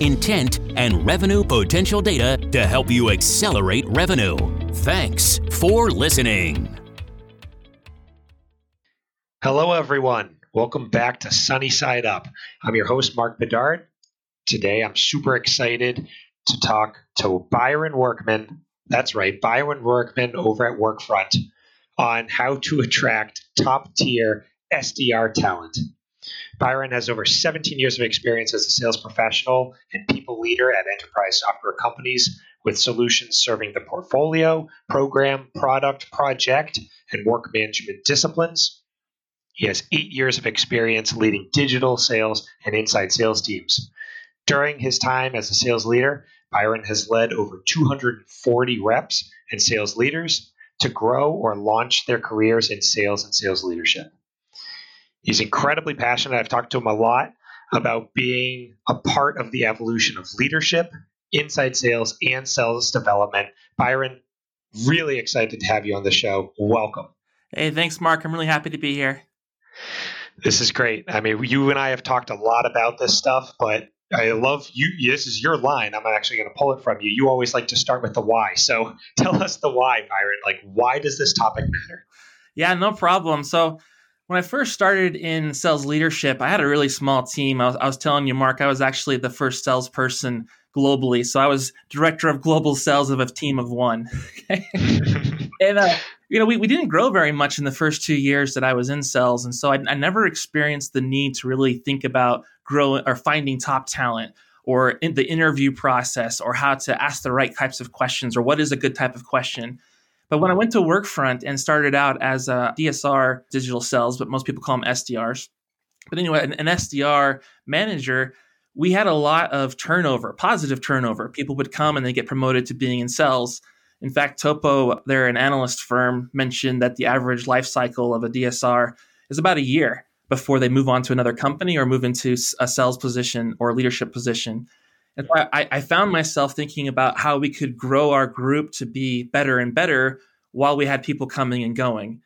intent, and revenue potential data to help you accelerate revenue. Thanks for listening. Hello, everyone. Welcome back to Sunny Side Up. I'm your host, Mark Bedard. Today, I'm super excited to talk to Byron Workman. That's right, Byron Workman over at Workfront on how to attract top tier SDR talent. Byron has over 17 years of experience as a sales professional and people leader at enterprise software companies with solutions serving the portfolio, program, product, project, and work management disciplines. He has eight years of experience leading digital sales and inside sales teams. During his time as a sales leader, Byron has led over 240 reps and sales leaders to grow or launch their careers in sales and sales leadership. He's incredibly passionate. I've talked to him a lot about being a part of the evolution of leadership, inside sales, and sales development. Byron, really excited to have you on the show. Welcome. Hey, thanks, Mark. I'm really happy to be here. This is great. I mean, you and I have talked a lot about this stuff, but I love you. This is your line. I'm actually going to pull it from you. You always like to start with the why. So tell us the why, Byron. Like, why does this topic matter? Yeah, no problem. So, when I first started in sales leadership, I had a really small team. I was, I was telling you, Mark, I was actually the first salesperson globally. So I was director of global sales of a team of one. and, uh, you know, we, we didn't grow very much in the first two years that I was in sales. And so I, I never experienced the need to really think about growing or finding top talent or in the interview process or how to ask the right types of questions or what is a good type of question. But when I went to Workfront and started out as a DSR digital sales, but most people call them SDRs. But anyway, an, an SDR manager, we had a lot of turnover, positive turnover. People would come and they get promoted to being in sales. In fact, Topo, they're an analyst firm, mentioned that the average life cycle of a DSR is about a year before they move on to another company or move into a sales position or leadership position. And so I, I found myself thinking about how we could grow our group to be better and better while we had people coming and going.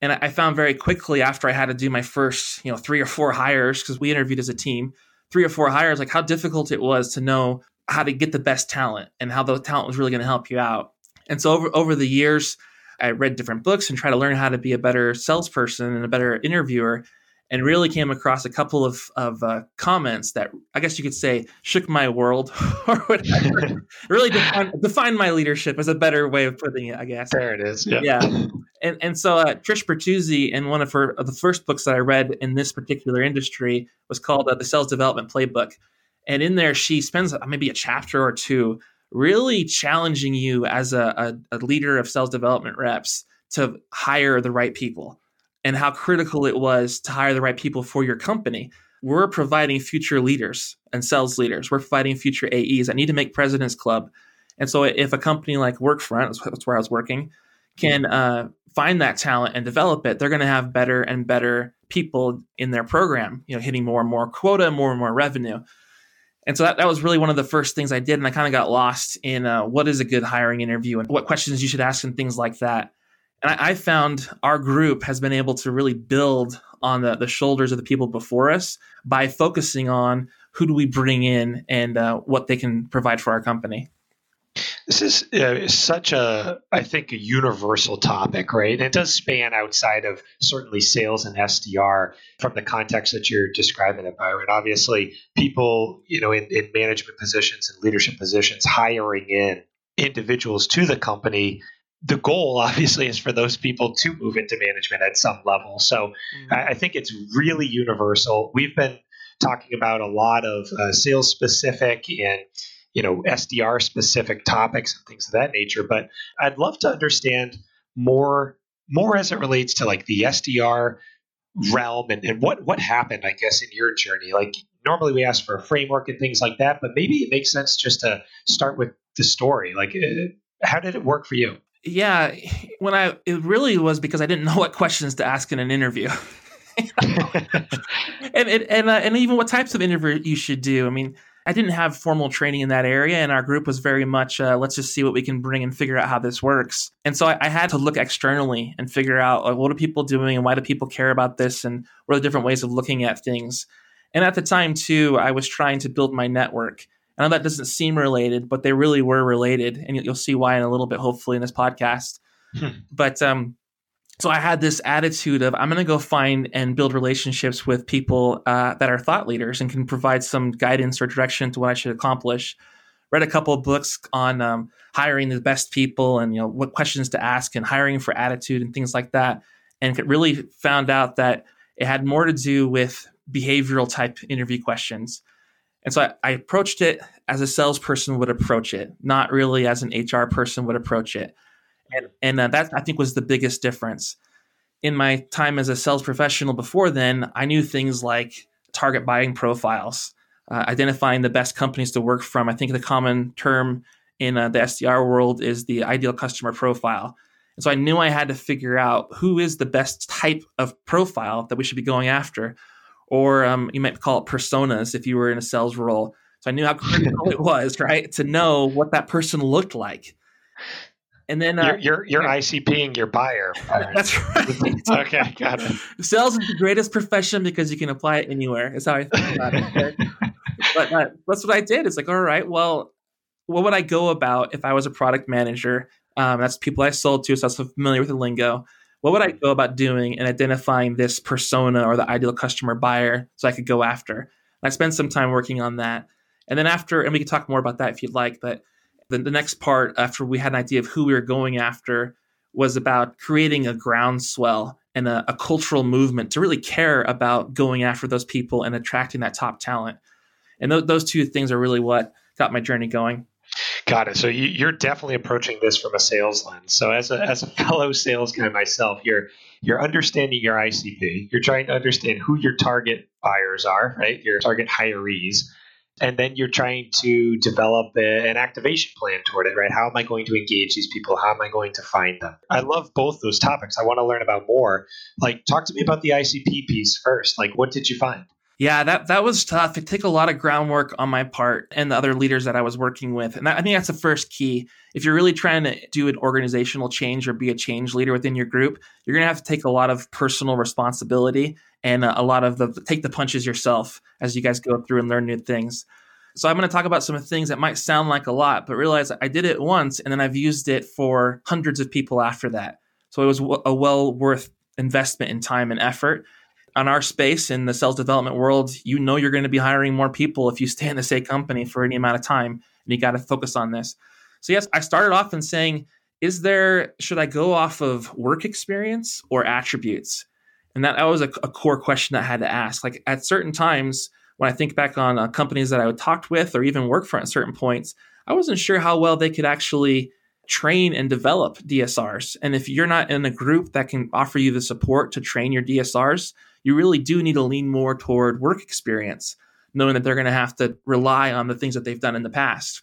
And I found very quickly after I had to do my first, you know, three or four hires because we interviewed as a team, three or four hires, like how difficult it was to know how to get the best talent and how the talent was really going to help you out. And so over over the years, I read different books and tried to learn how to be a better salesperson and a better interviewer and really came across a couple of, of uh, comments that I guess you could say shook my world or whatever. really defined, defined my leadership as a better way of putting it, I guess. There it is. Yeah. yeah. And, and so uh, Trish Bertuzzi, in one of her of the first books that I read in this particular industry, was called uh, The Sales Development Playbook. And in there, she spends maybe a chapter or two really challenging you as a, a, a leader of sales development reps to hire the right people and how critical it was to hire the right people for your company. We're providing future leaders and sales leaders. We're providing future AEs. I need to make President's Club. And so, if a company like Workfront, that's where I was working, can uh, find that talent and develop it, they're going to have better and better people in their program. You know, hitting more and more quota, more and more revenue. And so that, that was really one of the first things I did. And I kind of got lost in uh, what is a good hiring interview and what questions you should ask and things like that. And I, I, found our group has been able to really build on the, the shoulders of the people before us by focusing on who do we bring in and uh, what they can provide for our company. This is uh, such a, I think, a universal topic, right? And it does span outside of certainly sales and SDR from the context that you're describing it, Byron. Obviously, people, you know, in, in management positions and leadership positions, hiring in individuals to the company the goal obviously is for those people to move into management at some level. So mm-hmm. I, I, think it's really universal. We've been talking about a lot of uh, sales specific and you know SDR specific topics and things of that nature. But I'd love to understand more more as it relates to like the SDR realm and, and what what happened, I guess, in your journey. Like normally we ask for a framework and things like that, but maybe it makes sense just to start with the story. Like, uh, how did it work for you? Yeah, when I it really was because I didn't know what questions to ask in an interview. and and and, uh, and even what types of interview you should do. I mean, I didn't have formal training in that area, and our group was very much uh, let's just see what we can bring and figure out how this works. And so I, I had to look externally and figure out like, what are people doing and why do people care about this and what are the different ways of looking at things. And at the time too, I was trying to build my network. I know that doesn't seem related, but they really were related, and you'll see why in a little bit, hopefully, in this podcast. Hmm. But um, so I had this attitude of I'm going to go find and build relationships with people uh, that are thought leaders and can provide some guidance or direction to what I should accomplish. Read a couple of books on um, hiring the best people and you know what questions to ask and hiring for attitude and things like that, and really found out that it had more to do with behavioral type interview questions. And so I, I approached it as a salesperson would approach it, not really as an HR person would approach it and, and uh, that I think was the biggest difference. In my time as a sales professional before then, I knew things like target buying profiles, uh, identifying the best companies to work from. I think the common term in uh, the SDR world is the ideal customer profile. And so I knew I had to figure out who is the best type of profile that we should be going after. Or um, you might call it personas if you were in a sales role. So I knew how critical it was, right, to know what that person looked like. And then uh, you're, you're, you're ICPing your buyer. That's right. okay, got it. Sales is the greatest profession because you can apply it anywhere. Is how I think about it. but uh, that's what I did. It's like, all right, well, what would I go about if I was a product manager? Um, that's people I sold to, so I'm familiar with the lingo. What would I mm-hmm. go about doing and identifying this persona or the ideal customer buyer so I could go after? And I spent some time working on that. And then after, and we can talk more about that if you'd like, but the, the next part after we had an idea of who we were going after was about creating a groundswell and a, a, cultural movement to really care about going after those people and attracting that top talent. And th- those two things are really what got my journey going. Got it. So you, are definitely approaching this from a sales lens. So as a as a fellow sales guy myself, you're you're understanding your ICP. You're trying to understand who your target buyers are, right? Your target hirees and then you're trying to develop a, an activation plan toward it, right? How am I going to engage these people? How am I going to find them? I love both those topics. I want to learn about more. Like, talk to me about the ICP piece first. Like, what did you find? Yeah, that that was tough. It took a lot of groundwork on my part and the other leaders that I was working with, and that, I think that's the first key. If you're really trying to do an organizational change or be a change leader within your group, you're going to have to take a lot of personal responsibility and a, a lot of the take the punches yourself as you guys go through and learn new things. So I'm going to talk about some things that might sound like a lot, but realize I did it once and then I've used it for hundreds of people after that. So it was a well worth investment in time and effort on our space in the sales development world, you know you're going to be hiring more people if you stay in the same company for any amount of time, and you got to focus on this. So yes, I started off in saying, is there should I go off of work experience or attributes? And that, that was a, a core question I had to ask. Like at certain times, when I think back on uh, companies that I talked with or even work for at certain points, I wasn't sure how well they could actually train and develop DSRs. And if you're not in a group that can offer you the support to train your DSRs, you really do need to lean more toward work experience, knowing that they're going to have to rely on the things that they've done in the past.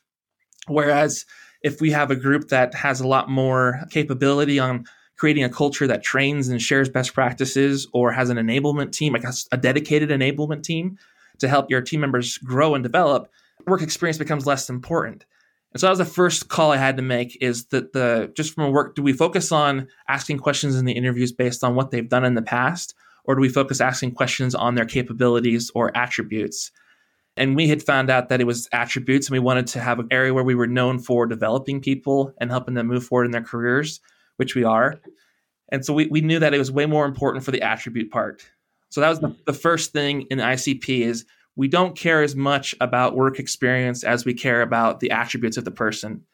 Whereas if we have a group that has a lot more capability on creating a culture that trains and shares best practices or has an enablement team, like a dedicated enablement team to help your team members grow and develop, work experience becomes less important. And so that was the first call I had to make is that the just from a work, do we focus on asking questions in the interviews based on what they've done in the past? Or do we focus asking questions on their capabilities or attributes? And we had found out that it was attributes, and we wanted to have an area where we were known for developing people and helping them move forward in their careers, which we are. And so we, we knew that it was way more important for the attribute part. So that was the, the first thing in ICP is we don't care as much about work experience as we care about the attributes of the person.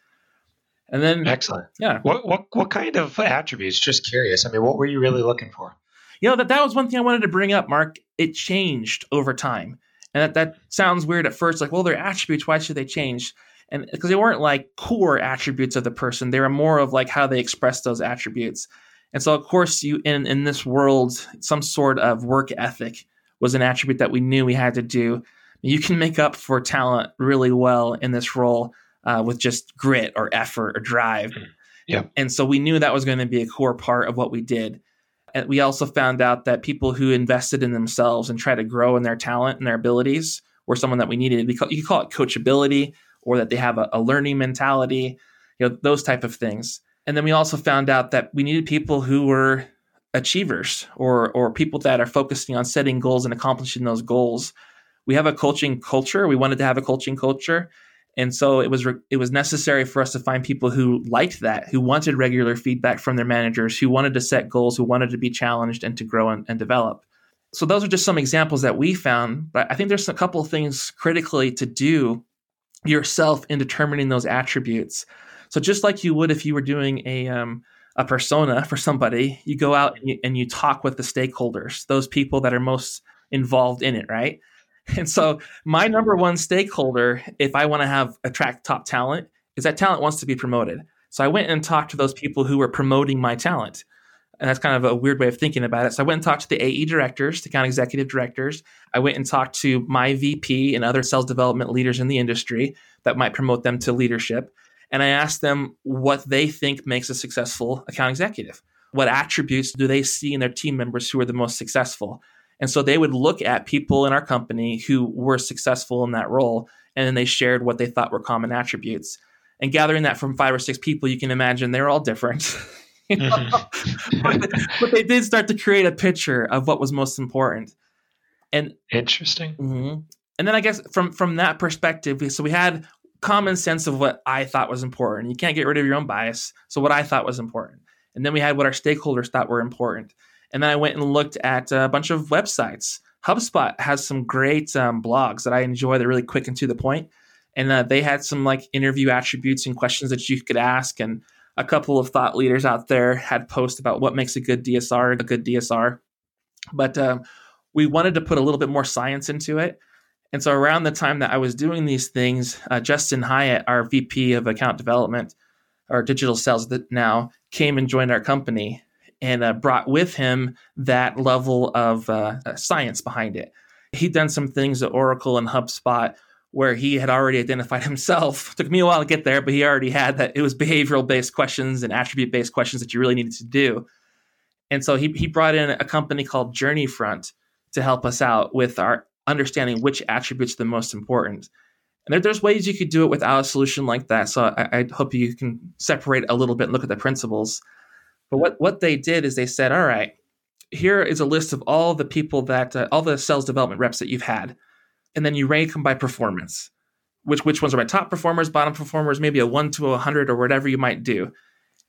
And then excellent. Yeah. What what what kind of attributes? Just curious. I mean, what were you really looking for? You know, that, that was one thing I wanted to bring up, Mark. It changed over time. And that, that sounds weird at first, like, well, they're attributes. Why should they change? And because they weren't like core attributes of the person, they were more of like how they express those attributes. And so, of course, you in, in this world, some sort of work ethic was an attribute that we knew we had to do. You can make up for talent really well in this role uh, with just grit or effort or drive. Yeah. And so we knew that was going to be a core part of what we did. And we also found out that people who invested in themselves and try to grow in their talent and their abilities were someone that we needed. You could call it coachability or that they have a, a learning mentality, you know, those type of things. And then we also found out that we needed people who were achievers or or people that are focusing on setting goals and accomplishing those goals. We have a coaching culture. We wanted to have a coaching culture. And so it was re- it was necessary for us to find people who liked that, who wanted regular feedback from their managers, who wanted to set goals, who wanted to be challenged and to grow and, and develop. So those are just some examples that we found. But I think there's a couple of things critically to do yourself in determining those attributes. So just like you would if you were doing a um, a persona for somebody, you go out and you, and you talk with the stakeholders, those people that are most involved in it, right? And so my number one stakeholder, if I want to have attract top talent, is that talent wants to be promoted. So I went and talked to those people who were promoting my talent. And that's kind of a weird way of thinking about it. So I went and talked to the AE directors, the account executive directors. I went and talked to my VP and other sales development leaders in the industry that might promote them to leadership and I asked them what they think makes a successful account executive. What attributes do they see in their team members who are the most successful? And so they would look at people in our company who were successful in that role, and then they shared what they thought were common attributes. And gathering that from five or six people, you can imagine they're all different. you know? mm-hmm. but, but, they did start to create a picture of what was most important. And interesting. Mm-hmm. And then I guess from from that perspective, so we had common sense of what I thought was important. You can't get rid of your own bias. So what I thought was important. And then we had what our stakeholders thought were important. And then I went and looked at a bunch of websites. HubSpot has some great um, blogs that I enjoy. They're really quick and to the point. And uh, they had some like interview attributes and questions that you could ask. And a couple of thought leaders out there had posts about what makes a good DSR a good DSR. But um, we wanted to put a little bit more science into it. And so around the time that I was doing these things, uh, Justin Hyatt, our VP of account development, our digital sales now came and joined our company and uh, brought with him that level of uh, uh, science behind it. He'd done some things at Oracle and HubSpot where he had already identified himself. Took me a while to get there, but he already had that it was behavioral based questions and attribute based questions that you really needed to do. And so he, he brought in a company called Journeyfront to help us out with our understanding which attributes are the most important. And there, there's ways you could do it without a solution like that. So I, I hope you can separate a little bit and look at the principles. But what, what they did is they said, all right, here is a list of all the people that, uh, all the sales development reps that you've had. And then you rank them by performance, which, which ones are my top performers, bottom performers, maybe a one to a 100 or whatever you might do.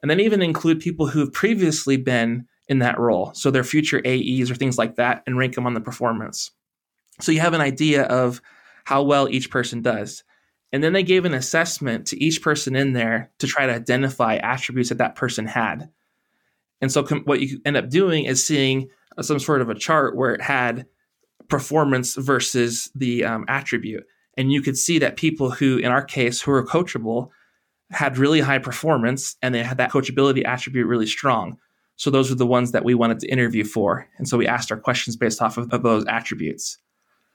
And then even include people who've previously been in that role. So their future AEs or things like that and rank them on the performance. So you have an idea of how well each person does. And then they gave an assessment to each person in there to try to identify attributes that that person had. And so com- what you end up doing is seeing some sort of a chart where it had performance versus the um, attribute. And you could see that people who, in our case, who are coachable, had really high performance and they had that coachability attribute really strong. So those were the ones that we wanted to interview for. And so we asked our questions based off of, of those attributes.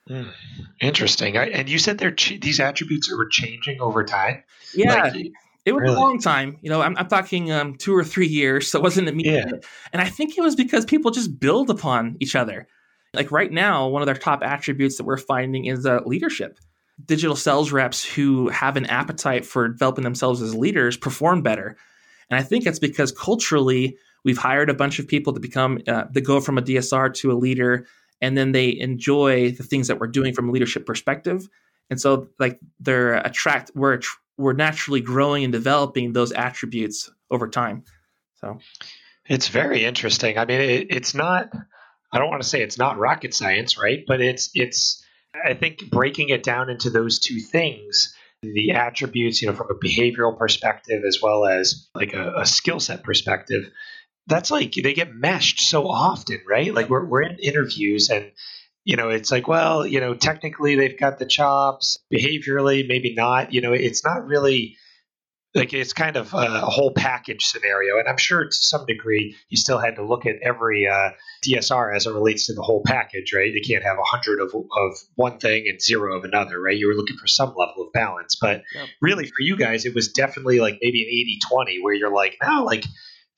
Mm, interesting. I, and you said they're ch- these attributes were changing over time. Yeah. Like, it was really? a long time. You know, I'm, I'm talking um, two or three years, so it wasn't immediate. Yeah. And I think it was because people just build upon each other. Like right now, one of their top attributes that we're finding is uh, leadership. Digital sales reps who have an appetite for developing themselves as leaders perform better. And I think it's because culturally, we've hired a bunch of people to become, uh, that go from a DSR to a leader and then they enjoy the things that we're doing from a leadership perspective and so like they're attract we're we're naturally growing and developing those attributes over time. So. It's very interesting. I mean it, it's not i don't want to say it's not rocket science right? But it's it's i think breaking it down into those two things the attributes you know from a behavioral perspective as well as like a, a skill set perspective that's like they get meshed so often, right? Like we're we're in interviews and you know it's like well you know technically they've got the chops behaviorally maybe not you know it's not really like it's kind of a whole package scenario and i'm sure to some degree you still had to look at every uh, dsr as it relates to the whole package right? You can't have a hundred of, of one thing and zero of another right? You were looking for some level of balance but really for you guys it was definitely like maybe an 80-20 where you're like now like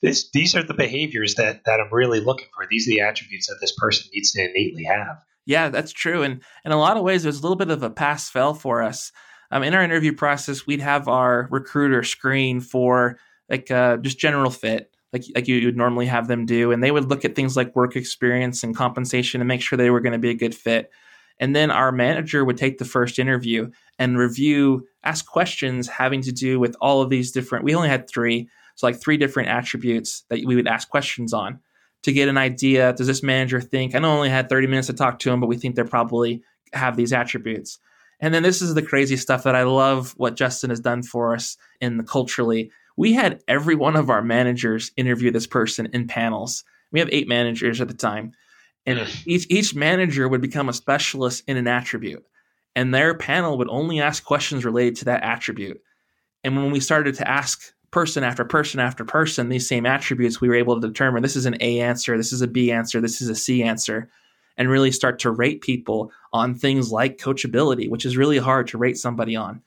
this these are the behaviors that that i'm really looking for. These are the attributes that this person needs to innately have yeah that's true and in a lot of ways it was a little bit of a pass fail for us um, in our interview process, we'd have our recruiter screen for like uh, just general fit, like like you would normally have them do, and they would look at things like work experience and compensation and make sure they were going to be a good fit. And then our manager would take the first interview and review, ask questions having to do with all of these different. We only had three, so like three different attributes that we would ask questions on to get an idea. Does this manager think? I know only had 30 minutes to talk to him, but we think they probably have these attributes. And then this is the crazy stuff that I love what Justin has done for us in the culturally. We had every one of our managers interview this person in panels. We have eight managers at the time. And mm. each each manager would become a specialist in an attribute. And their panel would only ask questions related to that attribute. And when we started to ask person after person after person these same attributes, we were able to determine this is an A answer, this is a B answer, this is a C answer and really start to rate people on things like coachability, which is really hard to rate somebody on.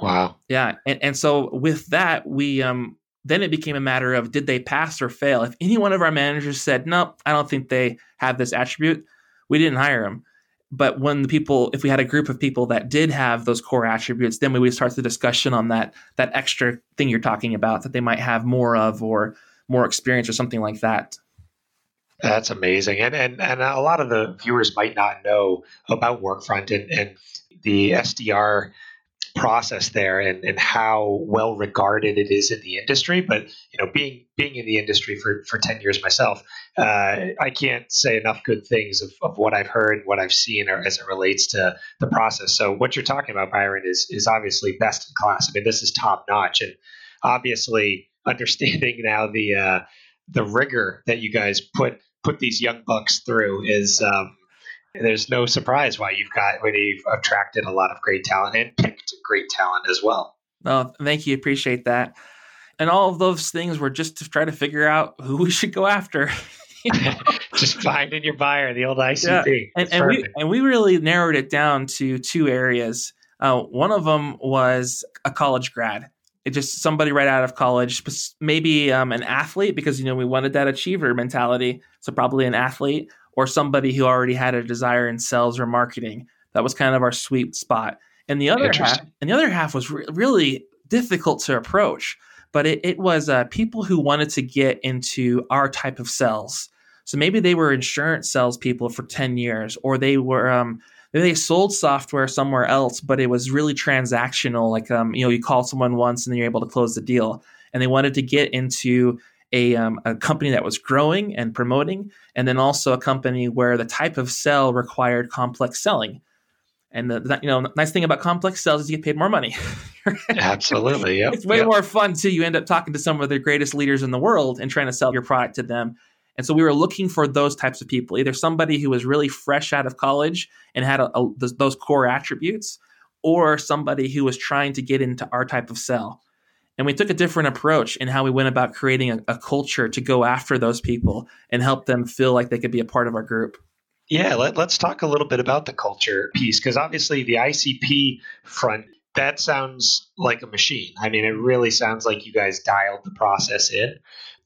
Wow. Yeah. And, and so with that, we um then it became a matter of did they pass or fail? If any one of our managers said, nope, I don't think they have this attribute, we didn't hire them. But when the people, if we had a group of people that did have those core attributes, then we would start the discussion on that that extra thing you're talking about that they might have more of or more experience or something like that. That's amazing. And, and and a lot of the viewers might not know about Workfront and, and the SDR process there and, and how well regarded it is in the industry. But you know, being being in the industry for, for 10 years myself, uh, I can't say enough good things of, of what I've heard, what I've seen or as it relates to the process. So what you're talking about, Byron, is is obviously best in class. I mean, this is top notch and obviously understanding now the uh, the rigor that you guys put put these young bucks through is um, there's no surprise why you've got when you've attracted a lot of great talent and picked great talent as well. Oh, thank you. Appreciate that. And all of those things were just to try to figure out who we should go after. just finding your buyer, the old ICP. Yeah. And, and we and we really narrowed it down to two areas. Uh, one of them was a college grad it just somebody right out of college, maybe um, an athlete because you know we wanted that achiever mentality. So probably an athlete or somebody who already had a desire in sales or marketing. That was kind of our sweet spot. And the other half, and the other half was re- really difficult to approach, but it, it was uh, people who wanted to get into our type of sales. So maybe they were insurance salespeople for ten years, or they were um, they sold software somewhere else, but it was really transactional. Like, um, you know, you call someone once and then you're able to close the deal. And they wanted to get into a, um, a company that was growing and promoting, and then also a company where the type of sell required complex selling. And the, the you know, nice thing about complex sales is you get paid more money. Absolutely, yeah. It's way yep. more fun too. You end up talking to some of the greatest leaders in the world and trying to sell your product to them and so we were looking for those types of people, either somebody who was really fresh out of college and had a, a, those core attributes, or somebody who was trying to get into our type of sell. And we took a different approach in how we went about creating a, a culture to go after those people and help them feel like they could be a part of our group. Yeah, let, us talk a little bit about the culture piece because obviously the ICP front that sounds like a machine. I mean, it really sounds like you guys dialed the process in.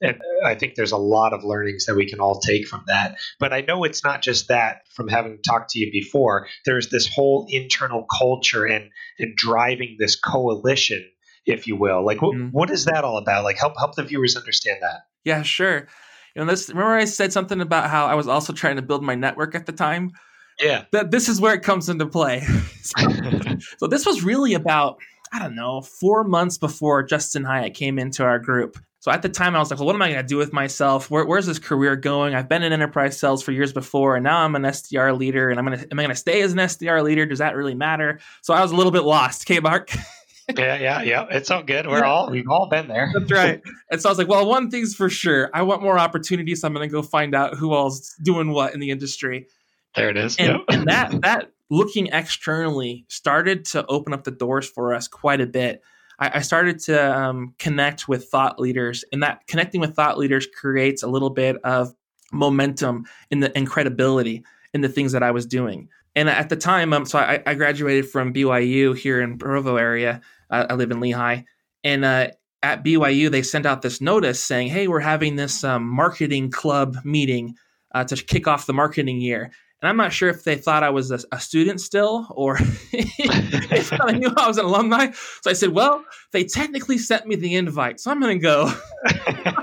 And I think there's a lot of learnings that we can all take from that. But I know it's not just that from having talked to you before. There's this whole internal culture and, and driving this coalition, if you will. Like, mm-hmm. what is that all about? Like, help help the viewers understand that. Yeah, sure. You know, this, remember I said something about how I was also trying to build my network at the time? Yeah. That this is where it comes into play. so, so this was really about I don't know, four months before Justin Hyatt came into our group. So at the time, I was like, well, what am I going to do with myself? Where, where's this career going? I've been in enterprise sales for years before, and now I'm an SDR leader. And I'm going to, am I going to stay as an SDR leader? Does that really matter? So I was a little bit lost. Okay, Mark. yeah, yeah, yeah. It's all good. We're yeah. all we've all been there. That's right. And so I was like, well, one thing's for sure. I want more opportunities. So I'm going to go find out who all's doing what in the industry. There it is. And, yep. and that that looking externally started to open up the doors for us quite a bit. I, I started to um, connect with thought leaders, and that connecting with thought leaders creates a little bit of momentum in the and credibility in the things that I was doing. And at the time, um, so I, I graduated from BYU here in Provo area. Uh, I live in Lehi, and uh, at BYU they sent out this notice saying, "Hey, we're having this um, marketing club meeting uh, to kick off the marketing year." And I'm not sure if they thought I was a, a student still or they thought I knew I was an alumni. So I said, well, they technically sent me the invite, so I'm going to go.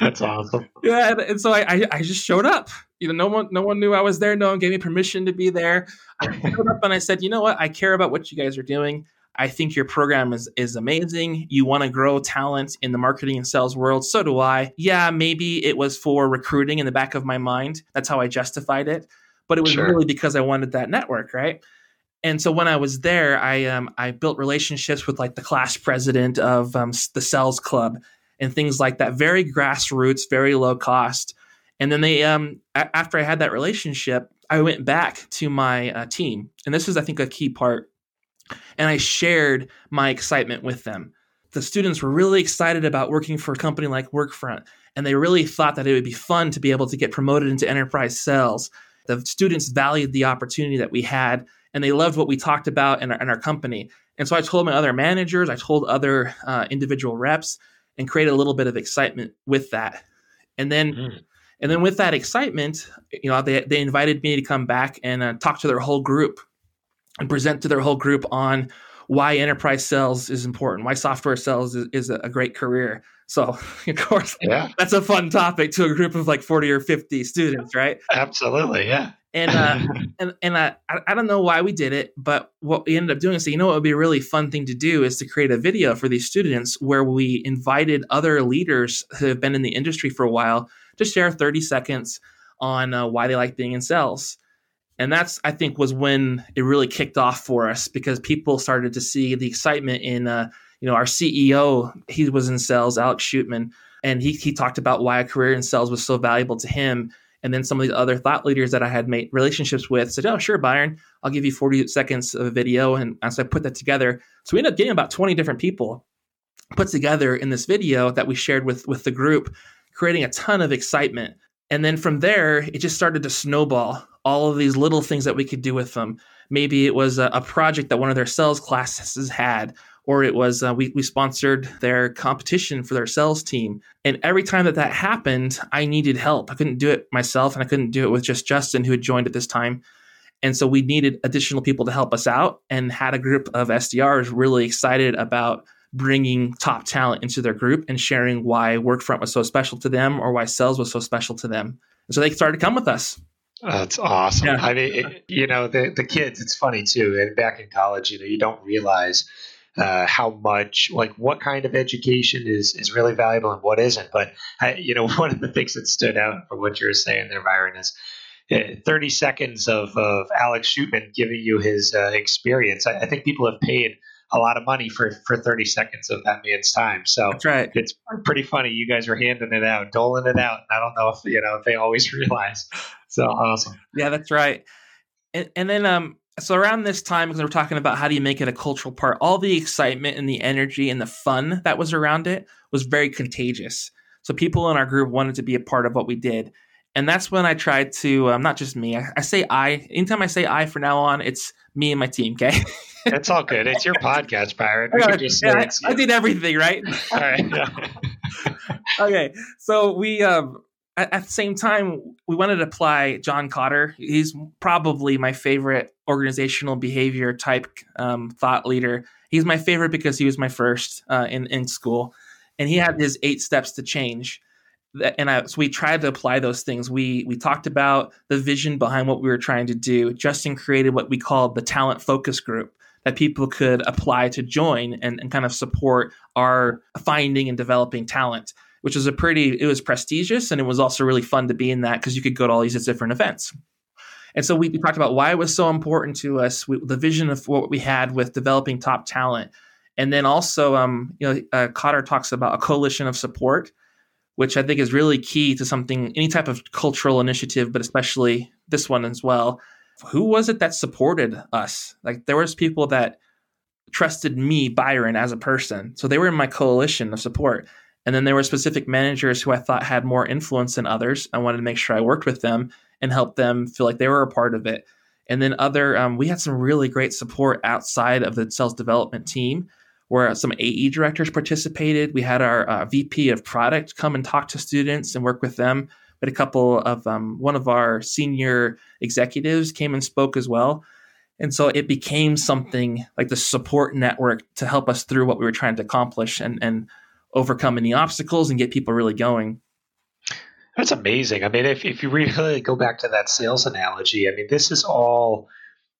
That's awesome. Yeah, and, and so I, I, I, just showed up. You know, no one no one knew I was there. No one gave me permission to be there. I showed up and I said, you know what? I care about what you guys are doing. I think your program is is amazing. You want to grow talent in the marketing and sales world. So do I. Yeah, maybe it was for recruiting in the back of my mind. That's how I justified it. But it was sure. really because I wanted that network, right? And so when I was there, I um, I built relationships with like the class president of um, the sales club and things like that. Very grassroots, very low cost. And then they um, a- after I had that relationship, I went back to my uh, team, and this is I think a key part and I shared my excitement with them. The students were really excited about working for a company like Workfront, and they really thought that it would be fun to be able to get promoted into enterprise sales. The students valued the opportunity that we had, and they loved what we talked about in our, in our company. And so I told my other managers, I told other uh, individual reps, and create a little bit of excitement with that. And then, mm. and then with that excitement, you know, they they invited me to come back and uh, talk to their whole group and present to their whole group on why enterprise sales is important, why software sales is, is a great career. So, of course, yeah. that's a fun topic to a group of like 40 or 50 students, right? Absolutely, yeah. And uh, and and I, I don't know why we did it, but what we ended up doing is, so, you know, what would be a really fun thing to do is to create a video for these students where we invited other leaders who have been in the industry for a while to share 30 seconds on uh, why they like being in sales and that's i think was when it really kicked off for us because people started to see the excitement in uh, you know our ceo he was in sales alex shootman and he, he talked about why a career in sales was so valuable to him. And then some of the other thought leaders that i had made relationships with said oh sure byron i'll give you 40 seconds of a video. And so i put that together. So we ended up getting about 20 different people put together in this video that we shared with with the group creating a ton of excitement. And then from there it just started to snowball all of these little things that we could do with them. Maybe it was a, a project that one of their sales classes had, or it was uh, we, we sponsored their competition for their sales team. And every time that that happened, I needed help. I couldn't do it myself, and I couldn't do it with just Justin, who had joined at this time. And so we needed additional people to help us out, and had a group of SDRs really excited about bringing top talent into their group and sharing why Workfront was so special to them or why sales was so special to them. And so they started to come with us. That's awesome. Yeah. I mean, it, you know, the the kids. It's funny too. And back in college, you know, you don't realize uh, how much, like, what kind of education is is really valuable and what isn't. But I, you know, one of the things that stood out from what you were saying there, Byron, is uh, 30 seconds of, of Alex Shootman giving you his uh, experience. I, I, think people have paid a lot of money for, for 30 seconds of that man's time. So That's right. it's pretty funny. You guys are handing it out, doling it out. I don't know if, you know, if they always realize. So awesome. Yeah, that's right. And, and then, um, so around this time, because we're talking about how do you make it a cultural part, all the excitement and the energy and the fun that was around it was very contagious. So people in our group wanted to be a part of what we did. And that's when I tried to, um, not just me, I, I say I, anytime I say I for now on, it's me and my team, okay? It's all good. It's your podcast, Byron. We can just yeah, I, I, did everything right. all right. okay, so we um, at, at, the same time we wanted to apply John Kotter. He's probably my favorite organizational behavior type um, thought leader. He's my favorite because he was my first uh, in in school, and he had his eight steps to change and I, so we tried to apply those things. We we talked about the vision behind what we were trying to do. Justin created what we called the talent focus group that people could apply to join and, and kind of support our finding and developing talent, which was a pretty it was prestigious and it was also really fun to be in that because you could go to all these different events. And so we, we talked about why it was so important to us, we, the vision of what we had with developing top talent, and then also, um, you know, uh, Kotter talks about a coalition of support which I think is really key to something, any type of cultural initiative, but especially this one as well. Who was it that supported us? Like there was people that trusted me, Byron, as a person. So they were in my coalition of support. And then there were specific managers who I thought had more influence than others. I wanted to make sure I worked with them and helped them feel like they were a part of it. And then other, um, we had some really great support outside of the sales development team where some AE directors participated. We had our uh, VP of product come and talk to students and work with them. But a couple of um, one of our senior executives came and spoke as well. And so it became something like the support network to help us through what we were trying to accomplish and, and overcome any obstacles and get people really going. That's amazing. I mean, if, if you really go back to that sales analogy, I mean, this is all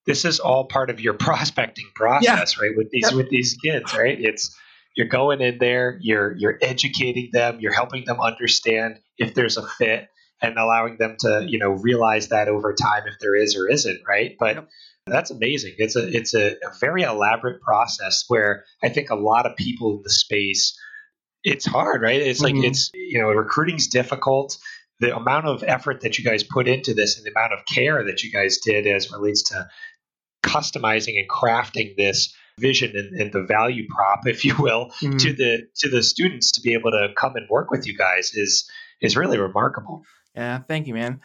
this is all part of your prospecting process, yeah. right? With these with these kids, right? It's you're going in there, you're you're educating them, you're helping them understand if there's a fit and allowing them to, you know, realize that over time if there is or isn't, right? But that's amazing. It's a it's a, a very elaborate process where I think a lot of people in the space it's hard, right? It's mm-hmm. like it's you know, recruiting's difficult the amount of effort that you guys put into this and the amount of care that you guys did as relates to customizing and crafting this vision and, and the value prop, if you will, mm-hmm. to the to the students to be able to come and work with you guys is is really remarkable. Yeah, thank you, man.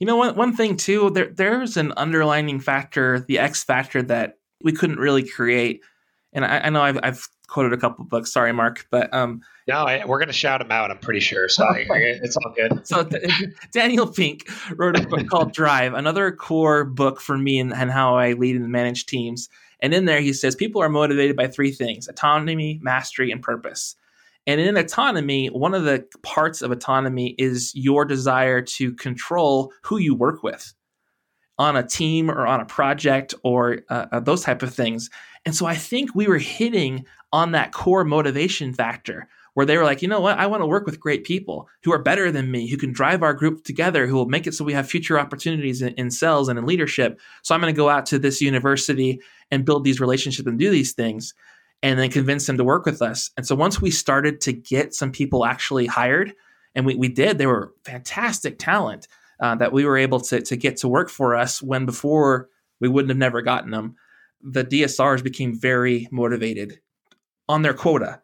You know, one one thing too, there there's an underlining factor, the X factor that we couldn't really create. And I, I know I've, I've quoted a couple books. Sorry, Mark, but um, no, I, we're going to shout him out. I'm pretty sure. So I, it's all good. So Daniel Pink wrote a book called Drive, another core book for me and, and how I lead and manage teams. And in there, he says people are motivated by three things: autonomy, mastery, and purpose. And in autonomy, one of the parts of autonomy is your desire to control who you work with on a team or on a project or uh, uh those type of things. And so I think we were hitting on that core motivation factor where they were like, you know what, I want to work with great people who are better than me, who can drive our group together, who will make it so we have future opportunities in, in sales and in leadership. So I'm going to go out to this university and build these relationships and do these things and then convince them to work with us. And so once we started to get some people actually hired, and we, we did, they were fantastic talent uh, that we were able to, to get to work for us when before we wouldn't have never gotten them. The DSRs became very motivated on their quota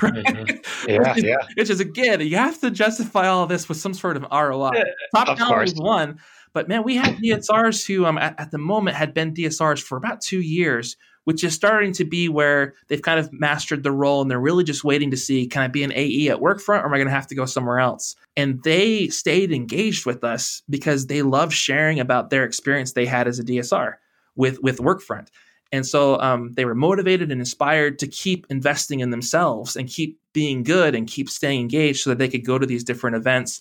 right? Mm-hmm. Yeah, which, is, yeah. which is again, you have to justify all this with some sort of ROI. Yeah, Top down is one, but man, we have DSRs who, um, at, at, the moment, had been DSRs for about two years, which is starting to be where they've kind of mastered the role and they're really just waiting to see, can I be an AE at Workfront, or am I going to have to go somewhere else? And they stayed engaged with us because they love sharing about their experience they had as a DSR with with Workfront. And so um, they were motivated and inspired to keep investing in themselves and keep being good and keep staying engaged so that they could go to these different events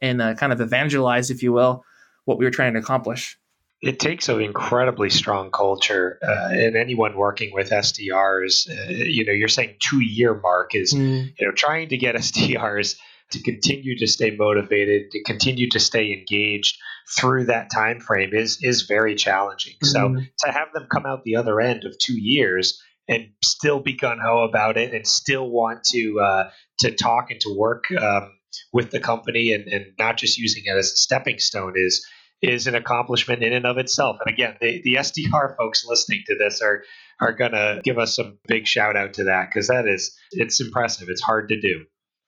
and uh, kind of evangelize, if you will, what we were trying to accomplish. It takes an incredibly strong culture, uh, and anyone working with SDRs, uh, you know, you're saying two year mark is, mm. you know, trying to get SDRs to continue to stay motivated, to continue to stay engaged through that time frame is is very challenging. Mm-hmm. So to have them come out the other end of two years and still be gun ho about it and still want to uh, to talk and to work um, with the company and, and not just using it as a stepping stone is is an accomplishment in and of itself. And again, the, the SDR folks listening to this are are gonna give us some big shout out to that because that is it's impressive. It's hard to do.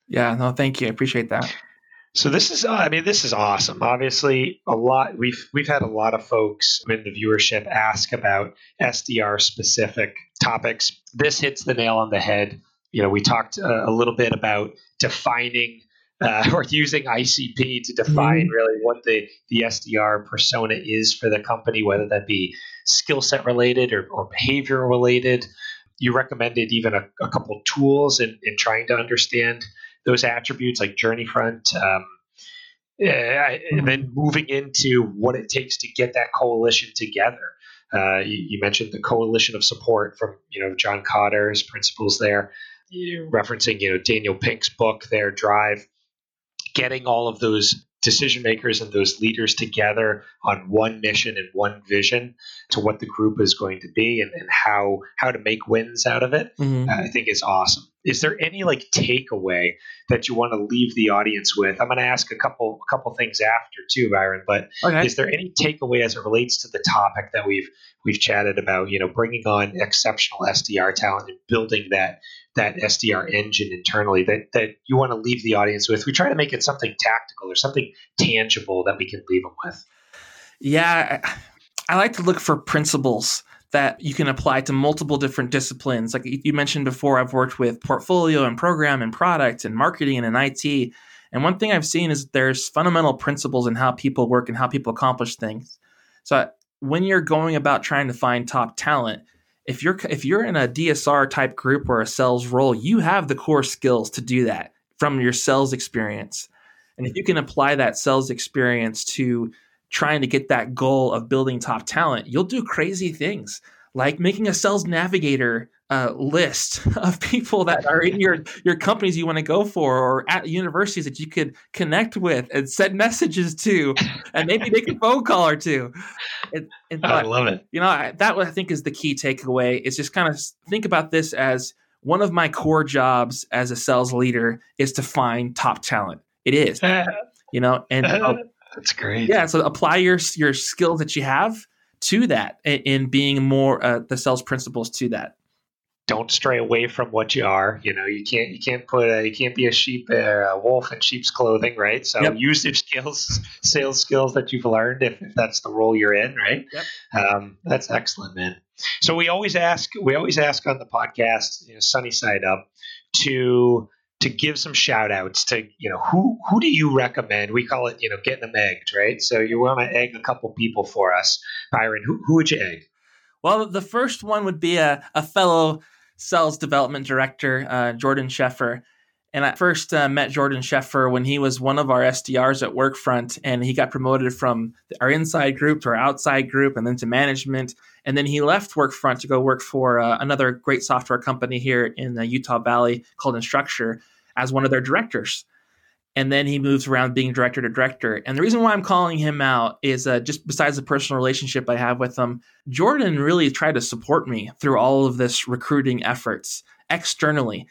Yeah, no, thank you. I appreciate that. So this is, uh, I mean, this is awesome. Obviously, a lot we've we've had a lot of folks in the viewership ask about SDR specific topics. This hits the nail on the head. You know, we talked uh, a little bit about defining uh, or using ICP to define mm-hmm. really what the the SDR persona is for the company, whether that be skill set related or, or behavior related. You recommended even a, a couple tools in, in trying to understand those attributes like Journeyfront um, and then moving into what it takes to get that coalition together. Uh, you, you, mentioned the coalition of support from you know john Kotter's principles there referencing you know daniel pink's book there drive. Getting all of those decision makers and those leaders together on one mission and one vision to what the group is going to be and, and how how to make wins out of it mm-hmm. uh, i think is awesome is there any like takeaway that you want to leave the audience with? I'm going to ask a couple a couple things after too, Byron. But okay. is there any takeaway as it relates to the topic that we've we've chatted about? You know, bringing on exceptional SDR talent and building that that SDR engine internally that that you want to leave the audience with. We try to make it something tactical or something tangible that we can leave them with. Yeah, I like to look for principles that you can apply to multiple different disciplines. Like you mentioned before, I've worked with portfolio and program and product and marketing and IT. And one thing I've seen is there's fundamental principles in how people work and how people accomplish things. So when you're going about trying to find top talent, if you're if you're in a DSR type group or a sales role, you have the core skills to do that from your sales experience. And if you can apply that sales experience to trying to get that goal of building top talent, you'll do crazy things like making a sales navigator uh, list of people that are in your your companies you want to go for or at universities that you could connect with and send messages to and maybe make a phone call or two and, and but, i love it you know I, that i think is the key takeaway is just kind of think about this as one of my core jobs as a sales leader is to find top talent it is you know and uh, that's great. Yeah. So apply your your skills that you have to that in being more uh, the sales principles to that. Don't stray away from what you are. You know, you can't you can't put a, you can't be a sheep or a wolf in sheep's clothing, right? So yep. use your skills, sales skills that you've learned if, if that's the role you're in, right? Yep. Um, that's excellent, man. So we always ask we always ask on the podcast, you know, sunny side up, to to give some shout outs to, you know, who who do you recommend? We call it, you know, getting them egged, right? So you want to egg a couple people for us. Byron, who, who would you egg? Well, the first one would be a, a fellow sales development director, uh, Jordan Sheffer. And I first uh, met Jordan Sheffer when he was one of our SDRs at Workfront, and he got promoted from our inside group to our outside group, and then to management. And then he left Workfront to go work for uh, another great software company here in the Utah Valley called Instructure as one of their directors. And then he moves around being director to director. And the reason why I'm calling him out is uh, just besides the personal relationship I have with him, Jordan really tried to support me through all of this recruiting efforts externally.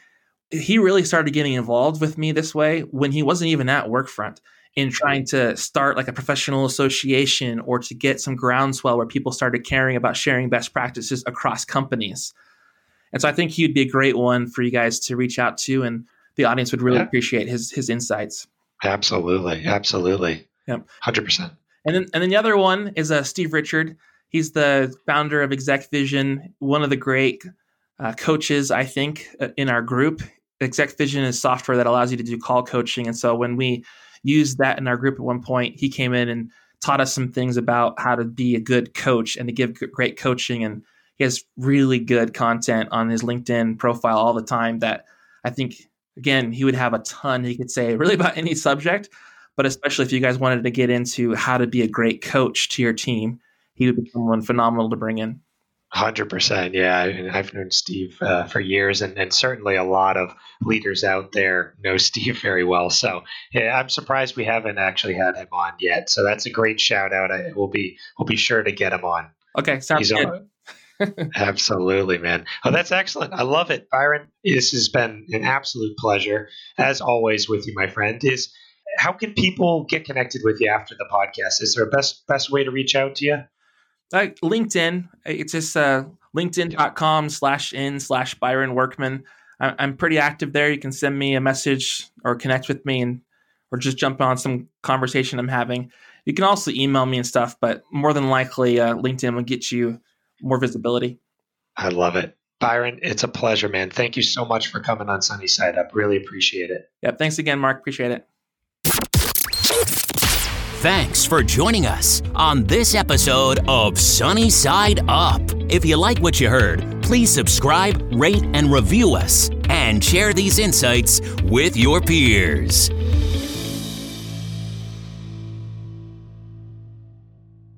He really started getting involved with me this way when he wasn't even at Workfront in trying to start like a professional association or to get some groundswell where people started caring about sharing best practices across companies. And so I think he'd be a great one for you guys to reach out to and the audience would really yeah. appreciate his his insights. Absolutely, absolutely. Yep, hundred percent. And then and then the other one is uh, Steve Richard. He's the founder of Exec Vision, one of the great uh, coaches I think uh, in our group. Exec Vision is software that allows you to do call coaching, and so when we used that in our group at one point, he came in and taught us some things about how to be a good coach and to give great coaching and he has really good content on his LinkedIn profile all the time that I think Again, he would have a ton he could say really about any subject, but especially if you guys wanted to get into how to be a great coach to your team, he would be someone phenomenal to bring in. Hundred percent, yeah. I've known Steve uh, for years, and, and, certainly a lot of leaders out there know Steve very well. So yeah, I'm surprised we haven't actually had him on yet. So that's a great shout out. I, we'll be we'll be sure to get him on. Okay, sounds He's good. On, Absolutely, man. Oh, that's excellent. I love it, Byron. This has been an absolute pleasure, as always, with you, my friend. Is how can people get connected with you after the podcast? Is there a best best way to reach out to you? Like LinkedIn. It's just uh, linkedin.com slash in slash Byron Workman. I'm pretty active there. You can send me a message or connect with me and or just jump on some conversation I'm having. You can also email me and stuff, but more than likely, uh, LinkedIn will get you more visibility. I love it. Byron, it's a pleasure, man. Thank you so much for coming on Sunny Side Up. Really appreciate it. Yep. Thanks again, Mark. Appreciate it. Thanks for joining us on this episode of Sunny Side Up. If you like what you heard, please subscribe, rate, and review us, and share these insights with your peers.